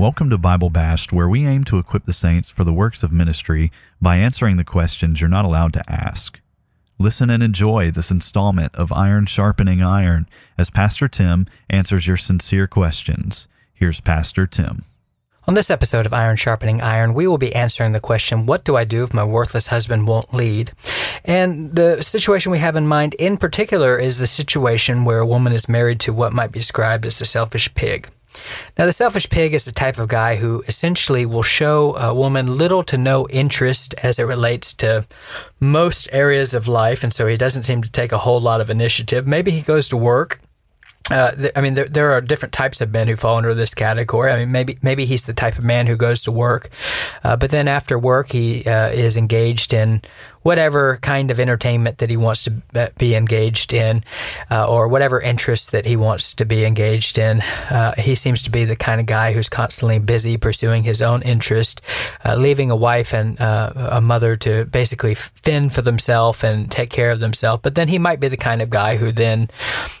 Welcome to Bible Bashed, where we aim to equip the saints for the works of ministry by answering the questions you're not allowed to ask. Listen and enjoy this installment of Iron Sharpening Iron as Pastor Tim answers your sincere questions. Here's Pastor Tim. On this episode of Iron Sharpening Iron, we will be answering the question, What do I do if my worthless husband won't lead? And the situation we have in mind in particular is the situation where a woman is married to what might be described as a selfish pig. Now, the selfish pig is the type of guy who essentially will show a woman little to no interest as it relates to most areas of life, and so he doesn't seem to take a whole lot of initiative. Maybe he goes to work. Uh, th- I mean, there, there are different types of men who fall under this category. I mean, maybe maybe he's the type of man who goes to work, uh, but then after work he uh, is engaged in whatever kind of entertainment that he wants to be engaged in, uh, or whatever interest that he wants to be engaged in. Uh, he seems to be the kind of guy who's constantly busy pursuing his own interest, uh, leaving a wife and uh, a mother to basically fend for themselves and take care of themselves. But then he might be the kind of guy who then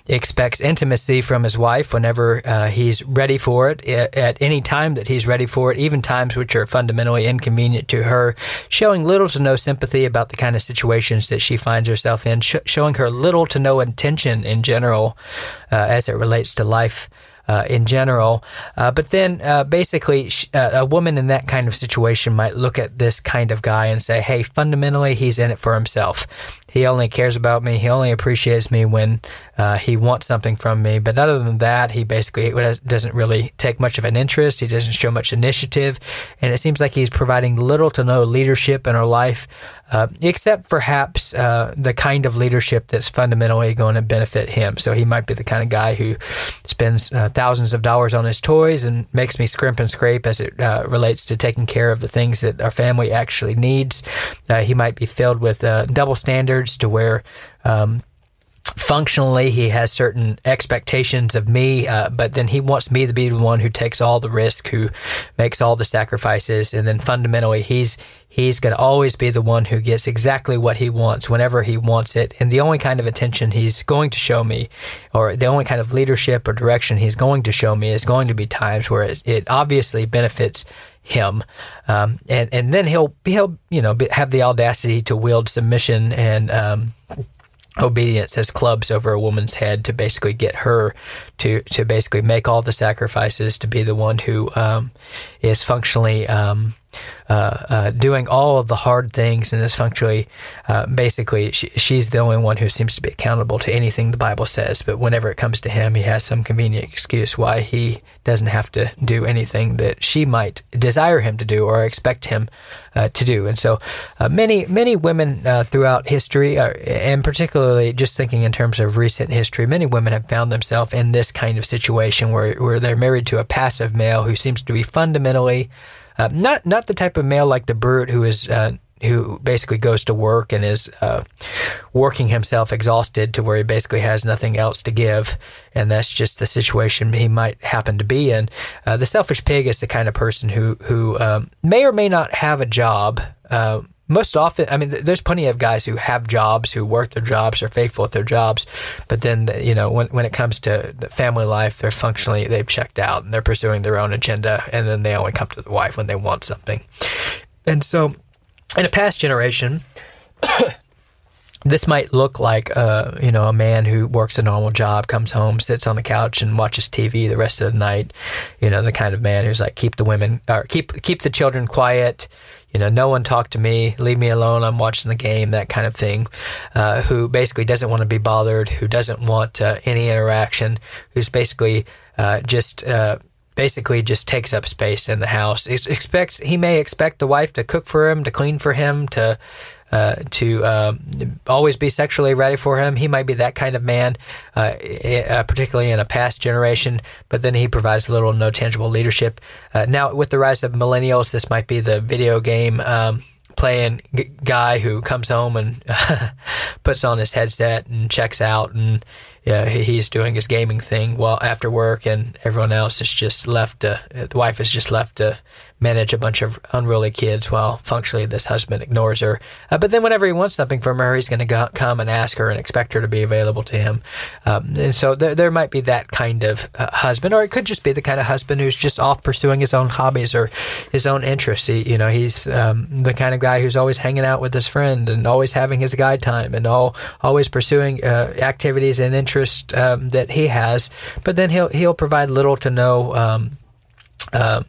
expects intimacy from his wife whenever uh, he's ready for it, at any time that he's ready for it, even times which are fundamentally inconvenient to her, showing little to no sympathy about the kind of situations that she finds herself in, sh- showing her little to no intention in general uh, as it relates to life. Uh, in general, uh, but then uh, basically, uh, a woman in that kind of situation might look at this kind of guy and say, "Hey, fundamentally, he's in it for himself. He only cares about me. He only appreciates me when uh, he wants something from me. But other than that, he basically doesn't really take much of an interest. He doesn't show much initiative, and it seems like he's providing little to no leadership in our life." Uh, except perhaps uh, the kind of leadership that's fundamentally going to benefit him. So he might be the kind of guy who spends uh, thousands of dollars on his toys and makes me scrimp and scrape as it uh, relates to taking care of the things that our family actually needs. Uh, he might be filled with double standards to where um, functionally he has certain expectations of me uh, but then he wants me to be the one who takes all the risk who makes all the sacrifices and then fundamentally he's he's going to always be the one who gets exactly what he wants whenever he wants it. And the only kind of attention he's going to show me or the only kind of leadership or direction he's going to show me is going to be times where it, it obviously benefits him, um, and and then he'll he'll you know have the audacity to wield submission and um, obedience as clubs over a woman's head to basically get her to to basically make all the sacrifices to be the one who um, is functionally um, uh, uh, doing all of the hard things and is functionally uh, basically she, she's the only one who seems to be accountable to anything the Bible says. But whenever it comes to him, he has some convenient excuse why he doesn't have to do anything that she might desire him to do or expect him uh, to do. And so uh, many many women uh, throughout history, and particularly just thinking in terms of recent history, many women have found themselves in this kind of situation where where they're married to a passive male who seems to be fundamentally uh, not not the type of male like the brute who is uh, who basically goes to work and is uh, working himself exhausted to where he basically has nothing else to give, and that's just the situation he might happen to be in. Uh, the selfish pig is the kind of person who who um, may or may not have a job. Most often, I mean, there's plenty of guys who have jobs, who work their jobs, are faithful at their jobs, but then, you know, when, when it comes to family life, they're functionally, they've checked out and they're pursuing their own agenda, and then they only come to the wife when they want something. And so, in a past generation, this might look like uh, you know a man who works a normal job, comes home, sits on the couch, and watches TV the rest of the night. You know, the kind of man who's like keep the women or keep keep the children quiet. You know, no one talk to me, leave me alone. I'm watching the game, that kind of thing. Uh, who basically doesn't want to be bothered, who doesn't want uh, any interaction, who's basically uh, just uh, basically just takes up space in the house. He expects he may expect the wife to cook for him, to clean for him, to uh, to um, always be sexually ready for him. He might be that kind of man, uh, uh, particularly in a past generation, but then he provides little no tangible leadership. Uh, now, with the rise of millennials, this might be the video game um, playing guy who comes home and puts on his headset and checks out and yeah, he's doing his gaming thing while after work, and everyone else is just left. To, the wife is just left to manage a bunch of unruly kids while functionally this husband ignores her. Uh, but then whenever he wants something from her, he's going to come and ask her and expect her to be available to him. Um, and so there, there might be that kind of uh, husband, or it could just be the kind of husband who's just off pursuing his own hobbies or his own interests. He, you know, he's um, the kind of guy who's always hanging out with his friend and always having his guide time and all always pursuing uh, activities and interests um, that he has. But then he'll he'll provide little to no. Um, uh,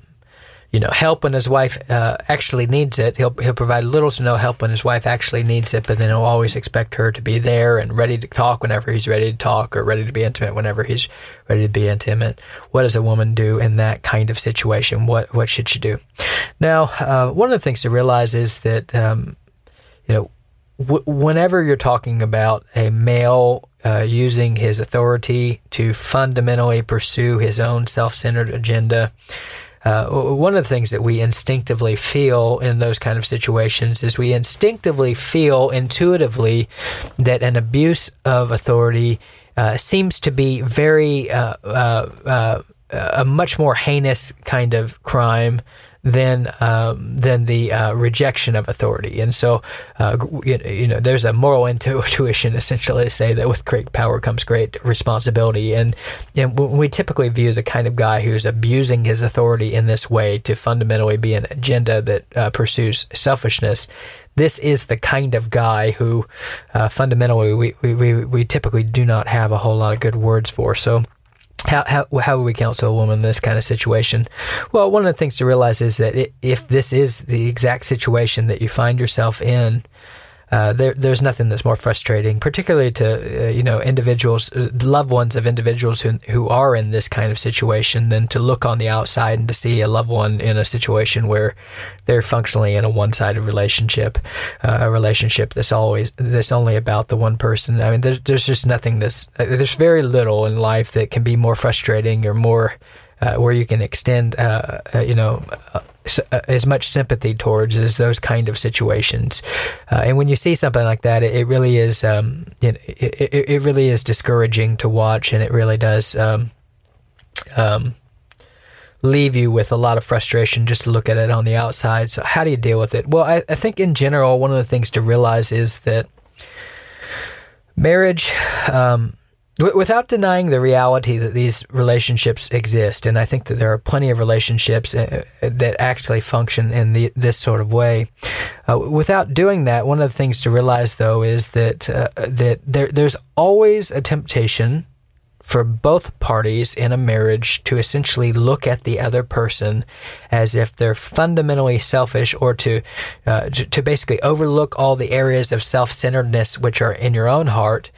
you know, help when his wife uh, actually needs it. He'll he'll provide little to no help when his wife actually needs it, but then he'll always expect her to be there and ready to talk whenever he's ready to talk, or ready to be intimate whenever he's ready to be intimate. What does a woman do in that kind of situation? What what should she do? Now, uh, one of the things to realize is that um, you know, whenever you're talking about a male uh, using his authority to fundamentally pursue his own self-centered agenda. Uh, one of the things that we instinctively feel in those kind of situations is we instinctively feel intuitively that an abuse of authority uh, seems to be very uh, uh, uh a much more heinous kind of crime than um, than the uh, rejection of authority. And so, uh, you, you, know, there's a moral intuition essentially to say that with great power comes great responsibility. And and we typically view the kind of guy who's abusing his authority in this way to fundamentally be an agenda that uh, pursues selfishness this is the kind of guy who uh, fundamentally we, we, we, we typically do not have a whole lot of good words for. So how, how, how would we counsel a woman in this kind of situation? Well, one of the things to realize is that it, if this is the exact situation that you find yourself in, uh, there, there's nothing that's more frustrating, particularly to uh, you know individuals, uh, loved ones of individuals who who are in this kind of situation, than to look on the outside and to see a loved one in a situation where they're functionally in a one-sided relationship, uh, a relationship that's always that's only about the one person. I mean, there's there's just nothing that's uh, there's very little in life that can be more frustrating or more uh, where you can extend, uh, uh, you know, as much sympathy towards as those kind of situations. Uh, and when you see something like that, it, it really is, um, it, it, it, really is discouraging to watch, and it really does. Um, um, leave you with a lot of frustration just to look at it on the outside. So, how do you deal with it? Well, I, I think in general, one of the things to realize is that marriage um, without denying the reality that these relationships exist, and I think that there are plenty of relationships uh, that actually function in the, this sort of way. Uh, without doing that, one of the things to realize, though, is that uh, that there, there's always a temptation for both parties in a marriage to essentially look at the other person as if they're fundamentally selfish or to, uh, to, to basically overlook all the areas of self-centeredness which are in your own heart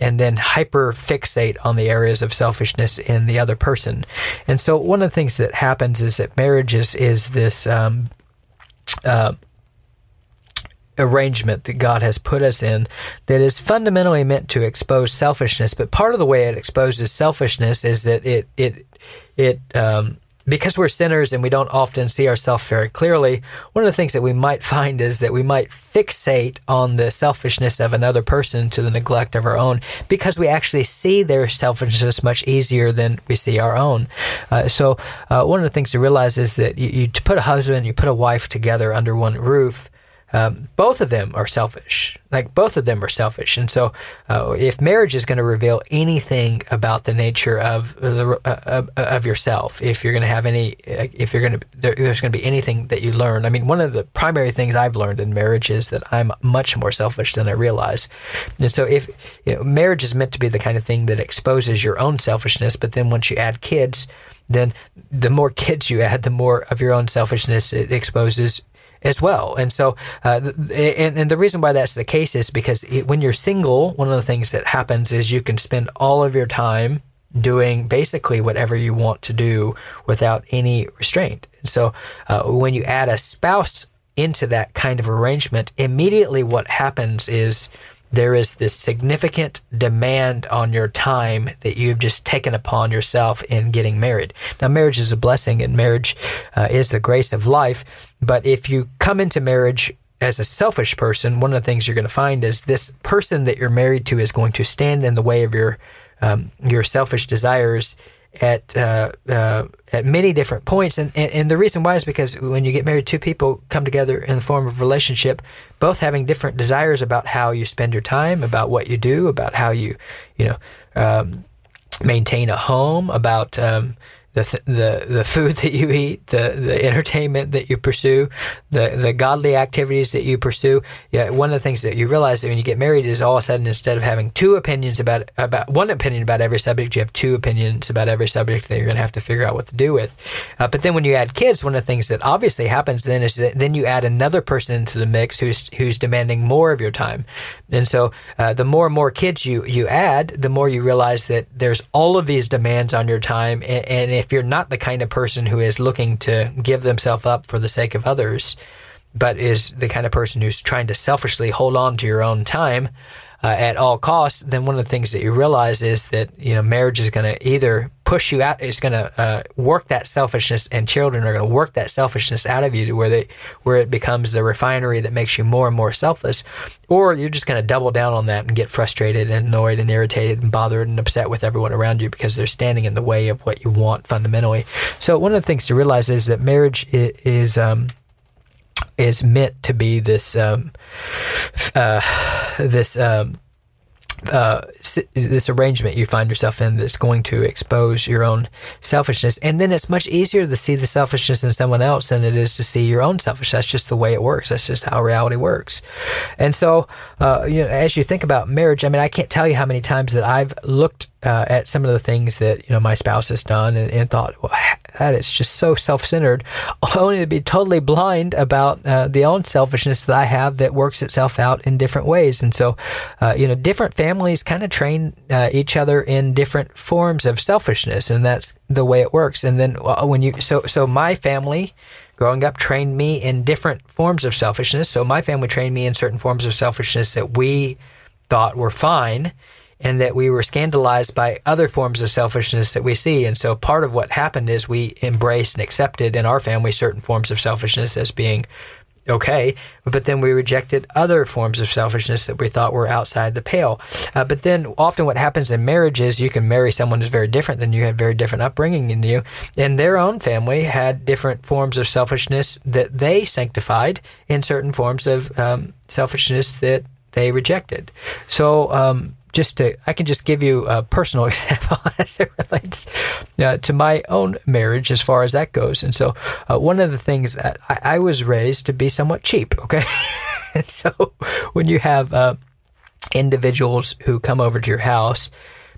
and then hyper fixate on the areas of selfishness in the other person. And so one of the things that happens is that marriage is, is this um, uh, arrangement that God has put us in that is fundamentally meant to expose selfishness. But part of the way it exposes selfishness is that it it it um, because we're sinners and we don't often see ourselves very clearly, one of the things that we might find is that we might fixate on the selfishness of another person to the neglect of our own because we actually see their selfishness much easier than we see our own. Uh, so, uh, one of the things to realize is that you, you put a husband, you put a wife together under one roof um, both of them are selfish. Like both of them are selfish, and so uh, if marriage is going to reveal anything about the nature of the, uh, of yourself, if you're going to have any, if you're going to, there, there's going to be anything that you learn. I mean, one of the primary things I've learned in marriage is that I'm much more selfish than I realize, and so if you know, marriage is meant to be the kind of thing that exposes your own selfishness, but then once you add kids, then the more kids you add, the more of your own selfishness it exposes as well. And so, uh, and, and, the reason why that's the case is because it, when you're single, one of the things that happens is you can spend all of your time doing basically whatever you want to do without any restraint. And so, uh, when you add a spouse into that kind of arrangement, immediately what happens is there is this significant demand on your time that you've just taken upon yourself in getting married. Now, marriage is a blessing and marriage uh, is the grace of life. But if you come into marriage as a selfish person, one of the things you're going to find is this person that you're married to is going to stand in the way of your um, your selfish desires at uh, uh, at many different points, and, and, and the reason why is because when you get married, two people come together in the form of relationship, both having different desires about how you spend your time, about what you do, about how you you know um, maintain a home, about um, the, the the food that you eat, the the entertainment that you pursue, the the godly activities that you pursue. Yeah, one of the things that you realize that when you get married is all of a sudden instead of having two opinions about about one opinion about every subject, you have two opinions about every subject that you're going to have to figure out what to do with. Uh, but then when you add kids, one of the things that obviously happens then is that then you add another person into the mix who's who's demanding more of your time, and so uh, the more and more kids you you add, the more you realize that there's all of these demands on your time, and, and if you're not the kind of person who is looking to give themselves up for the sake of others, but is the kind of person who's trying to selfishly hold on to your own time uh, at all costs, then one of the things that you realize is that you know marriage is going to either push you out, it's going to uh, work that selfishness, and children are going to work that selfishness out of you to where they where it becomes the refinery that makes you more and more selfless, or you're just going to double down on that and get frustrated and annoyed and irritated and bothered and upset with everyone around you because they're standing in the way of what you want fundamentally. So one of the things to realize is that marriage is. Um, is meant to be this um, uh, this um, uh, this arrangement you find yourself in that's going to expose your own selfishness. And then it's much easier to see the selfishness in someone else than it is to see your own selfishness. That's just the way it works. That's just how reality works. And so, uh, you know, as you think about marriage, I mean, I can't tell you how many times that I've looked uh, at some of the things that you know my spouse has done and, and thought, well, that is just so self-centered, only to be totally blind about uh, the own selfishness that I have that works itself out in different ways. And so, uh, you know, different families kind of train uh, each other in different forms of selfishness, and that's the way it works. And then uh, when you so so my family growing up trained me in different forms of selfishness. So my family trained me in certain forms of selfishness that we thought were fine and that we were scandalized by other forms of selfishness that we see. And so part of what happened is we embraced and accepted in our family certain forms of selfishness as being okay, but then we rejected other forms of selfishness that we thought were outside the pale. Uh, but then often what happens in marriage is you can marry someone who's very different than you, had very different upbringing than you, and their own family had different forms of selfishness that they sanctified in certain forms of um, selfishness that they rejected. So, um, just to, I can just give you a personal example as it relates uh, to my own marriage as far as that goes. And so, uh, one of the things I, I, was raised to be somewhat cheap. Okay. and so, when you have uh, individuals who come over to your house,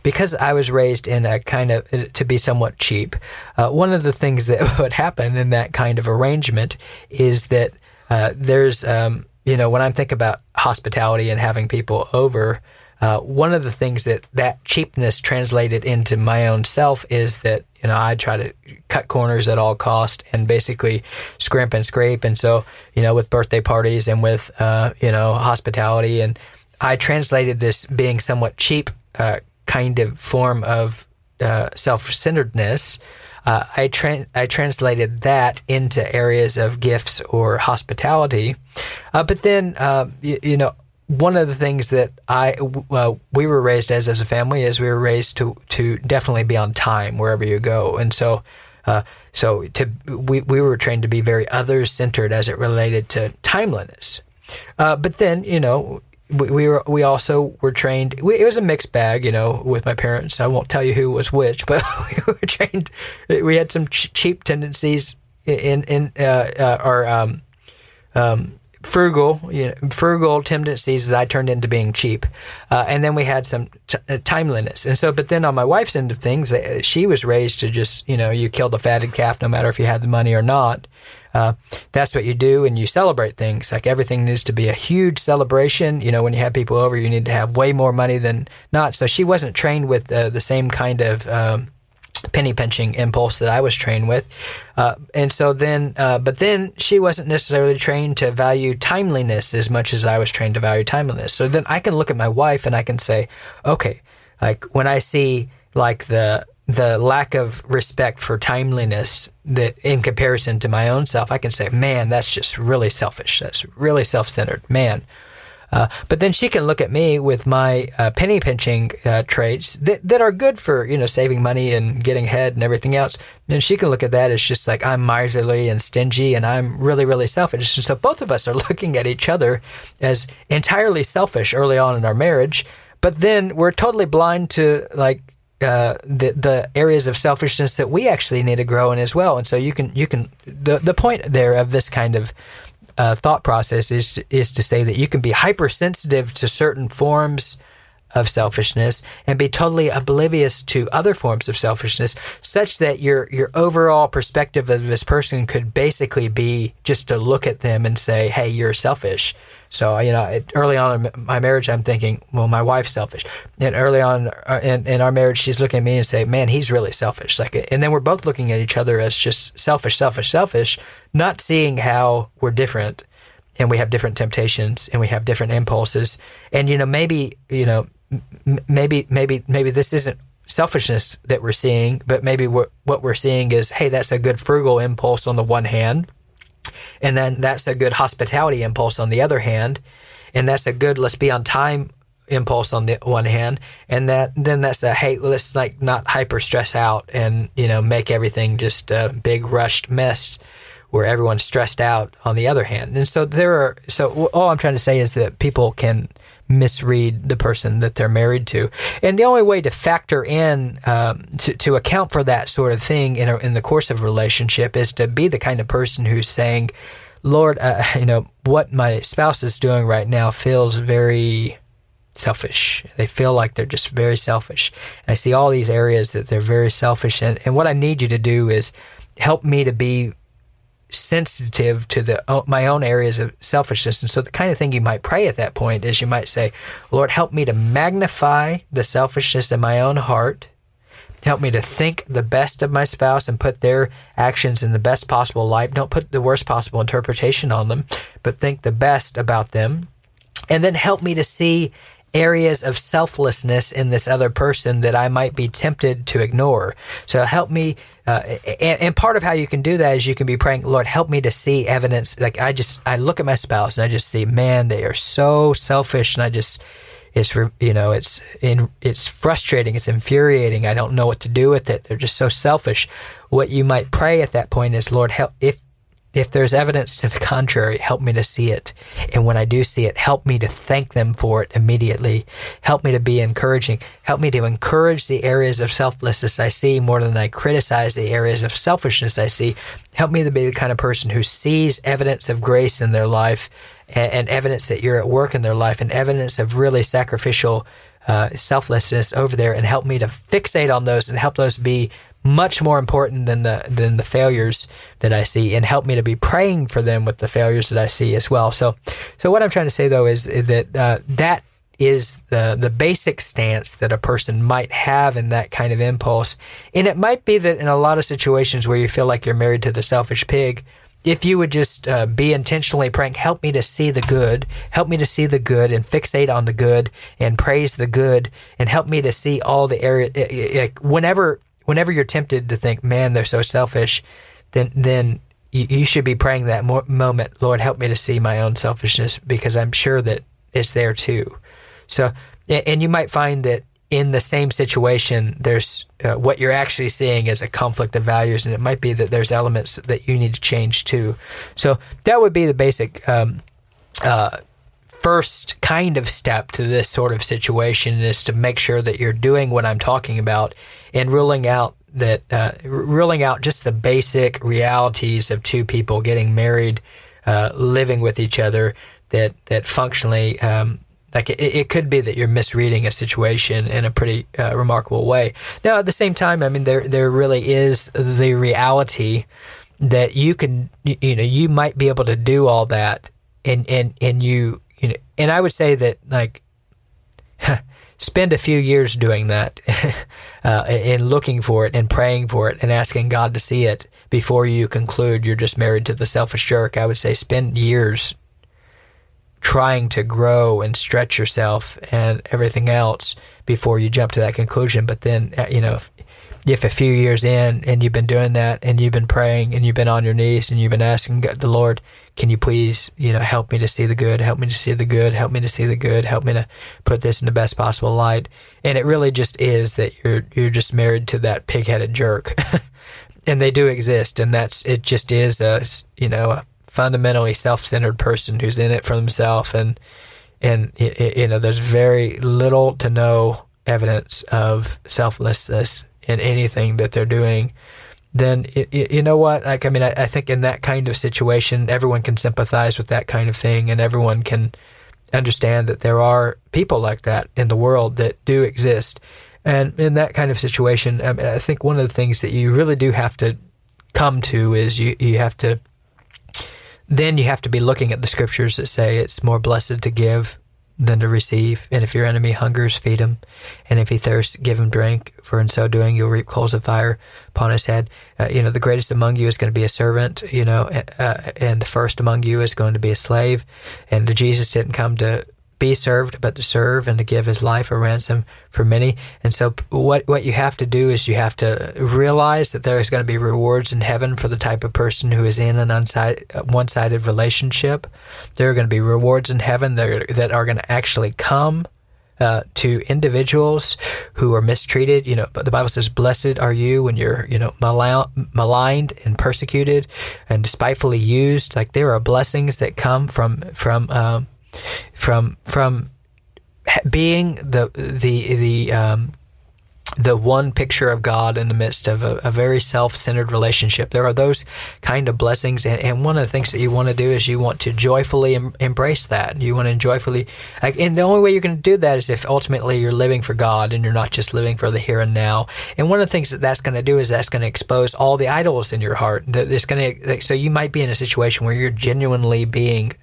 because I was raised in a kind of uh, to be somewhat cheap, uh, one of the things that would happen in that kind of arrangement is that uh, there's, um, you know, when I'm thinking about hospitality and having people over, uh, one of the things that that cheapness translated into my own self is that you know I try to cut corners at all cost and basically scrimp and scrape. And so you know with birthday parties and with uh, you know hospitality, and I translated this being somewhat cheap uh, kind of form of uh, self centeredness uh, I tra- I translated that into areas of gifts or hospitality. Uh, but then, you, you, know, one of the things that I uh, we were raised as as a family is we were raised to to definitely be on time wherever you go, and so. Uh, so to we, we were trained to be very others centered as it related to timeliness. Uh, but then you know we, we were we also were trained. We, it was a mixed bag, you know, with my parents. I won't tell you who was which, but we were trained. We had some ch- cheap tendencies in in uh, uh, our um, um, frugal, you know, frugal tendencies that I turned into being cheap. Uh, and then we had some t- uh, timeliness. And so, but then on my wife's end of things, uh, she was raised to just, you know, you kill the fatted calf no matter if you had the money or not. Uh, that's what you do and you celebrate things. Like everything needs to be a huge celebration. You know, when you have people over, you need to have way more money than not. So she wasn't trained with uh, the same kind of, um, penny pinching impulse that I was trained with. Uh, and so then, uh, but then she wasn't necessarily trained to value timeliness as much as I was trained to value timeliness. So then I can look at my wife and I can say, okay, like when I see like the, the lack of respect for timeliness that in comparison to my own self, I can say, man, that's just really selfish. That's really self centered. Man, uh, but then she can look at me with my uh, penny pinching uh, traits that, that are good for, you know, saving money and getting ahead and everything else. And she can look at that as just like I'm miserly and stingy and I'm really, really selfish. And so both of us are looking at each other as entirely selfish early on in our marriage. But then we're totally blind to like uh, the the areas of selfishness that we actually need to grow in as well. And so you can you can the the point there of this kind of uh, thought process is is to say that you can be hypersensitive to certain forms of selfishness and be totally oblivious to other forms of selfishness such that your your overall perspective of this person could basically be just to look at them and say hey you're selfish so you know early on in my marriage i'm thinking well my wife's selfish. And early on uh, in, in our marriage she's looking at me and say man he's really selfish. Like and then we're both looking at each other as just selfish selfish selfish not seeing how we're different. And we have different temptations and we have different impulses. And you know maybe you know maybe maybe maybe this isn't selfishness that we're seeing, but maybe what what we're seeing is, hey, that's a good frugal impulse on the one hand, and then that's a good hospitality impulse on the other hand, and that's a good let's be on time impulse on the one hand, and that then that's a hey, let's like not hyper stress out and you know make everything just a big rushed mess where everyone's stressed out on the other hand. And so there are so all I'm trying to say is that people can misread the person that they're married to. And the only way to factor in um, to, to account for that sort of thing in, a, in the course of a relationship is to be the kind of person who's saying, Lord, uh, you know, what my spouse is doing right now feels very selfish. They feel like they're just very selfish. And I see all these areas that they're very selfish. And, and what I need you to do is help me to be sensitive to the my own areas of selfishness. And so the kind of thing you might pray at that point is you might say, Lord, help me to magnify the selfishness in my own heart. Help me to think the best of my spouse and put their actions in the best possible light. Don't put the worst possible interpretation on them, but think the best about them. And then help me to see areas of selflessness in this other person that I might be tempted to ignore. So help me. Uh, and, and, part of how you can do that is you can be praying, Lord, help me to see evidence. Like I just, I look at my spouse and I just see, man, they are so selfish. And I just, it's, you know, it's, in, it's frustrating. It's infuriating. I don't know what to do with it. They're just so selfish. What you might pray at that point is, Lord, help, if, if there's evidence to the contrary, help me to see it. And when I do see it, help me to thank them for it immediately. Help me to be encouraging. Help me to encourage the areas of selflessness I see more than I criticize the areas of selfishness I see. Help me to be the kind of person who sees evidence of grace in their life and, and evidence that you're at work in their life and evidence of really sacrificial uh, selflessness over there and help me to fixate on those and help those be much more important than the than the failures that I see, and help me to be praying for them with the failures that I see as well. So, so what I'm trying to say though is, that uh, that is the the basic stance that a person might have in that kind of impulse, and it might be that in a lot of situations where you feel like you're married to the selfish pig. If you would just uh, be intentionally praying, help me to see the good, help me to see the good and fixate on the good and praise the good, and help me to see all the area. Eh, eh, eh, whenever whenever you're tempted to think, man, they're so selfish, then then you, you should be praying that mo- moment, Lord, help me to see my own selfishness because I'm sure that it's there too. So, and you might find that in the same situation, there's uh, what you're actually seeing is a conflict of values, and it might be that there's elements that you need to change too. So that would be the basic um, uh, first kind of step to this sort of situation is to make sure that you're doing what I'm talking about and ruling out that uh, ruling out just the basic realities of two people getting married, uh, living with each other. That that functionally, um, like it, it, could be that you're misreading a situation in a pretty uh, remarkable way. Now, at the same time, I mean, there there really is the reality that you can, you know, you might be able to do all that, and and and you, you know, and I would say that like spend a few years doing that uh, and looking for it and praying for it and asking God to see it before you conclude you're just married to the selfish jerk. I would say spend years trying to grow and stretch yourself and everything else before you jump to that conclusion. But then, uh, you know, if, if a few years in and you've been doing that and you've been praying and you've been on your knees and you've been asking God, the Lord, can you please, you know, help me to see the good, help me to see the good, help me to see the good, help me to put this in the best possible light. And it really just is that you're you're just married to that pig-headed jerk. and they do exist and that's it just is a, you know, a fundamentally self-centered person who's in it for themselves and and you know, there's very little to no evidence of selflessness in anything that they're doing, then you know what? Like, I mean, I, think in that kind of situation, everyone can sympathize with that kind of thing, and everyone can understand that there are people like that in the world that do exist. And in that kind of situation, I, mean, I think one of the things that you really do have to come to is you, you have to then you have to be looking at the scriptures that say it's more blessed to give than to receive. And if your enemy hungers, feed him. And if he thirsts, give him drink. For in so doing, you'll reap coals of fire upon his head. Uh, you know, the greatest among you is going to be a servant, you know, uh, and the first among you is going to be a slave. And Jesus didn't come to be served, but to serve and to give his life a ransom for many. And so, what what you have to do is you have to realize that there is going to be rewards in heaven for the type of person who is in an one-sided relationship. There are going to be rewards in heaven that are, that are going to actually come. Uh, to individuals who are mistreated, you know, but the Bible says, "Blessed are you when you're, you know, maligned and persecuted and despitefully used." Like there are blessings that come from from um, from from being the the the um, the one picture of God in the midst of a, a very self-centered relationship. There are those kind of blessings, and, and, one of the things that you want to do is you want to joyfully em- embrace that. You want to joyfully, like, and the only way you're going to do that is if ultimately you're living for God and you're not just living for the here and now. And one of the things that that's going to do is that's going to expose all the idols in your heart. That it's going to, so you might be in a situation where you're genuinely being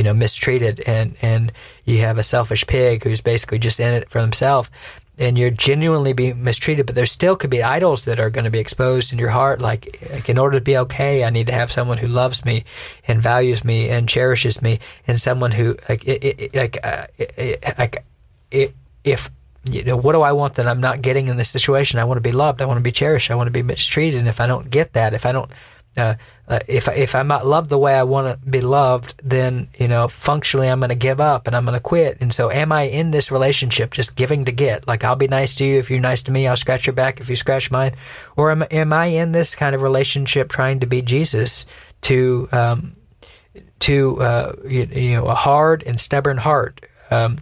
you know, mistreated and, and you have a selfish pig who's basically just in it for himself and you're genuinely being mistreated, but there still could be idols that are going to be exposed in your heart. Like, like, in order to be okay, I need to have someone who loves me and values me and cherishes me, and someone who like it, it, like uh, it, like it, if you know what do I want that I'm not getting in this situation? I want to be loved. I want to be cherished. I want to be mistreated. And if I don't get that, if I don't uh, uh, if if I'm not loved the way I want to be loved, then you know functionally I'm going to give up and I'm going to quit. And so, am I in this relationship just giving to get? Like I'll be nice to you if you're nice to me, I'll scratch your back if you scratch mine, or am am I in this kind of relationship trying to be Jesus to um, to uh, you, you, know a hard and stubborn heart? Um,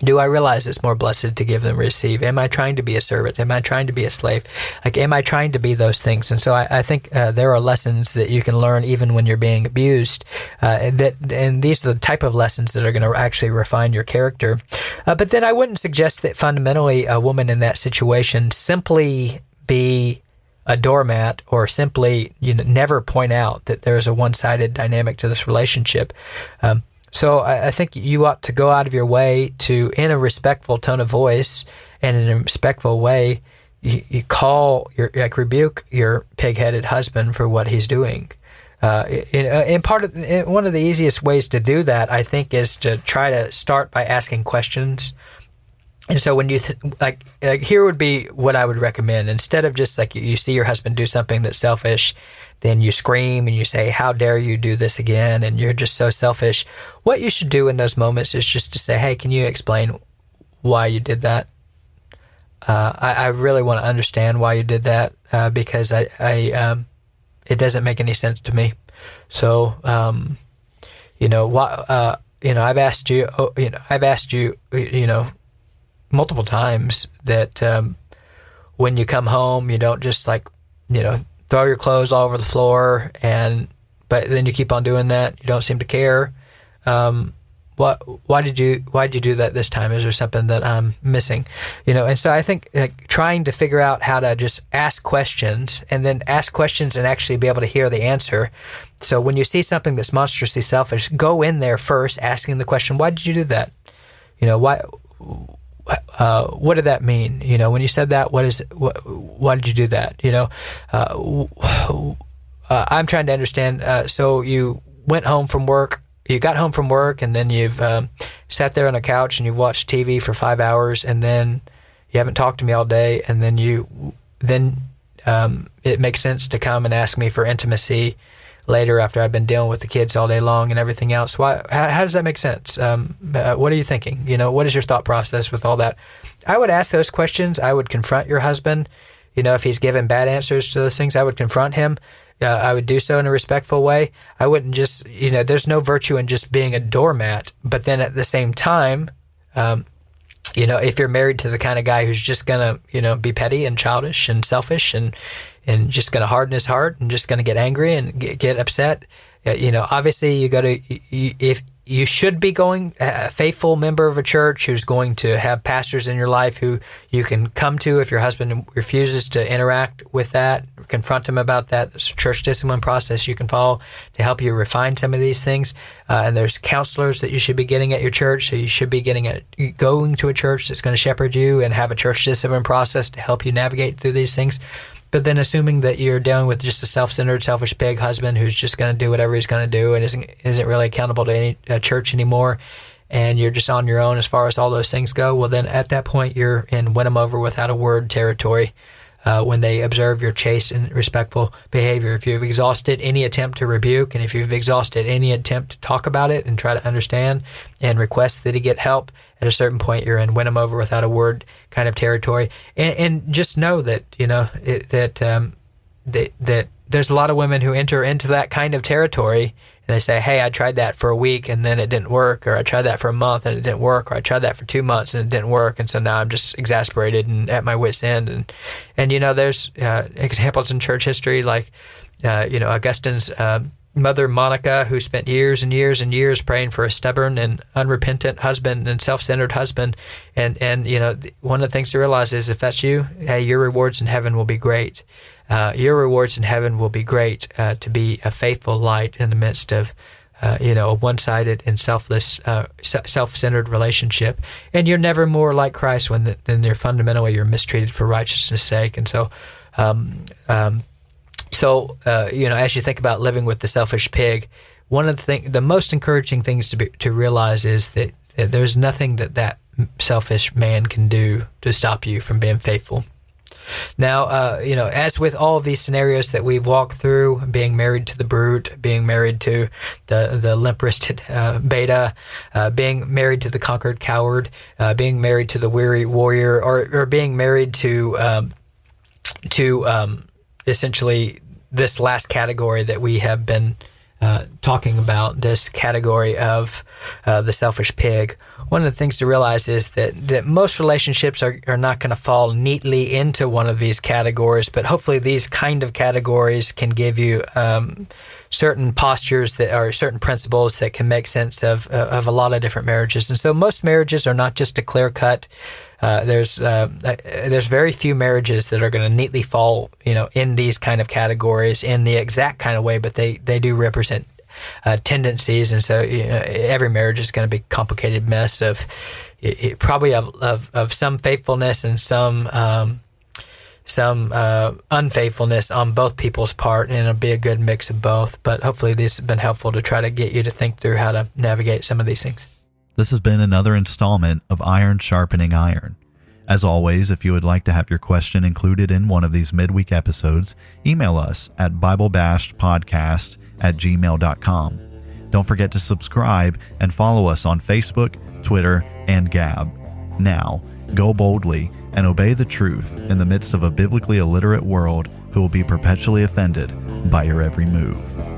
do I realize it's more blessed to give than receive? Am I trying to be a servant? Am I trying to be a slave? Like, am I trying to be those things? And so I, I think uh, there are lessons that you can learn even when you're being abused. Uh, that and these are the type of lessons that are going to actually refine your character. Uh, but then I wouldn't suggest that fundamentally a woman in that situation simply be a doormat or simply you know never point out that there is a one-sided dynamic to this relationship. Um, so I, I, think you ought to go out of your way to, in a respectful tone of voice and in a respectful way, you, you call your like rebuke your pig-headed husband for what he's doing. Uh, in, uh, part of one of the easiest ways to do that, I think, is to try to start by asking questions and so when you th- like, like here would be what I would recommend instead of just like you, you see your husband do something that's selfish, then you scream and you say, "How dare you do this again?" and you're just so selfish. What you should do in those moments is just to say, "Hey, can you explain why you did that?" Uh, I, I, really want to understand why you did that uh, because I, I um, it doesn't make any sense to me. So, um, you know, why, uh, you know, I've asked you, oh, you know, I've asked you, you know, multiple times that um, when you come home, you don't just like, you know, throw your clothes all over the floor and, but then you keep on doing that. You don't seem to care. Um, what, why did you, why did you do that this time? Is there something that I'm missing? You know, and so I think like, trying to figure out how to just ask questions and then ask questions and actually be able to hear the answer. So when you see something that's monstrously selfish, go in there first asking the question, why did you do that? You know, why, uh, what did that mean? You know, when you said that, what is, what, why did you do that? You know, uh, uh, I'm trying to understand. Uh, so you went home from work, you got home from work, and then you've um, sat there on a couch and you've watched TV for five hours, and then you haven't talked to me all day, and then you, then um, it makes sense to come and ask me for intimacy later after I've been dealing with the kids all day long and everything else. Why? How, how does that make sense? Um, uh, what are you thinking? You know, what is your thought process with all that? I would ask those questions. I would confront your husband. You know, if he's given bad answers to those things, I would confront him. Uh, I would do so in a respectful way. I wouldn't just, you know, there's no virtue in just being a doormat. But then at the same time, um, you know, if you're married to the kind of guy who's just gonna, you know, be petty and childish and selfish and and just going to harden his heart and just going to get angry and get, get upset. Uh, you know, obviously, you got to if you should be going a faithful member of a church who's going to have pastors in your life who you can come to if your husband refuses to interact with that, confront him about that. There's a church discipline process you can follow to help you refine some of these things. Uh, and there's counselors that you should be getting at your church. So you should be getting at going to a church that's going to shepherd you and have a church discipline process to help you navigate through these things. But then assuming that you're dealing with just a self-centered, selfish pig husband who's just going to do whatever he's going to do and isn't isn't really accountable to any uh, church anymore, and you're just on your own as far as all those things go, well then at that point you're in win them over without a word territory uh, when they observe your chaste and respectful behavior. If you've exhausted any attempt to rebuke and if you've exhausted any attempt to talk about it and try to understand and request that he get help, at a certain point you're in win him over without a word kind of territory. And, and just know that, you know, it, that, um, that, that there's a lot of women who enter into that kind of territory they say, Hey, I tried that for a week and then it didn't work, or I tried that for a month and it didn't work, or I tried that for two months and it didn't work. And so now I'm just exasperated and at my wits' end. And, and you know, there's uh, examples in church history like, uh, you know, Augustine's uh, mother, Monica, who spent years and years and years praying for a stubborn and unrepentant husband and self centered husband. And, and, you know, one of the things to realize is if that's you, hey, your rewards in heaven will be great uh, your rewards in heaven will be great uh, to be a faithful light in the midst of uh, you know a one-sided and selfless uh, self-centered relationship. And you're never more like christ when you're fundamentally you're mistreated for righteousness sake. And so um, um, so uh, you know as you think about living with the selfish pig one of the thing, the most encouraging things to be, to realize is that, that there's nothing that that selfish man can do to stop you from being faithful now, uh, you know, as with all of these scenarios that we've walked through, being married to the brute, being married to the the limp-wristed uh, beta, uh, being married to the conquered coward, uh, being married to the weary warrior, or, or being married to um, to um, essentially this last category that we have been uh, talking about this category of uh, the selfish pig, one of the things to realize is that, that most relationships are, are not going to fall neatly into one of these categories, but hopefully these kind of categories can give you um, certain postures that are certain principles that can make sense of, of a lot of different marriages. And so most marriages are not just a clear cut. Uh, there's uh, uh, there's very few marriages that are going to neatly fall, you know, in these kind of categories in the exact kind of way, but they, they do represent uh, tendencies, and so you know, every marriage is going to be a complicated mess of it, probably of, of, of some faithfulness and some um, some uh, unfaithfulness on both people's part, and it'll be a good mix of both. But hopefully, this has been helpful to try to get you to think through how to navigate some of these things. This has been another installment of Iron Sharpening Iron. As always, if you would like to have your question included in one of these midweek episodes, email us at BibleBashedPodcast at gmail.com. Don't forget to subscribe and follow us on Facebook, Twitter, and Gab. Now, go boldly and obey the truth in the midst of a biblically illiterate world who will be perpetually offended by your every move.